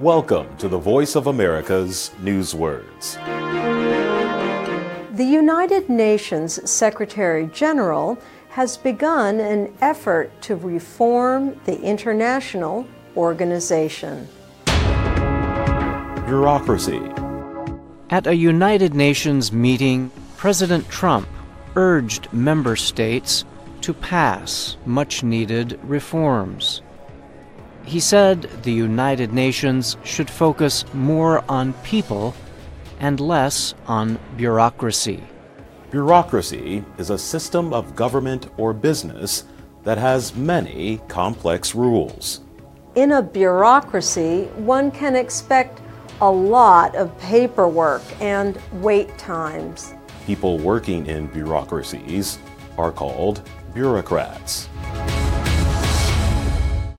Welcome to the Voice of America's Newswords. The United Nations Secretary General has begun an effort to reform the international organization. Bureaucracy. At a United Nations meeting, President Trump urged member states to pass much needed reforms. He said the United Nations should focus more on people and less on bureaucracy. Bureaucracy is a system of government or business that has many complex rules. In a bureaucracy, one can expect a lot of paperwork and wait times. People working in bureaucracies are called bureaucrats.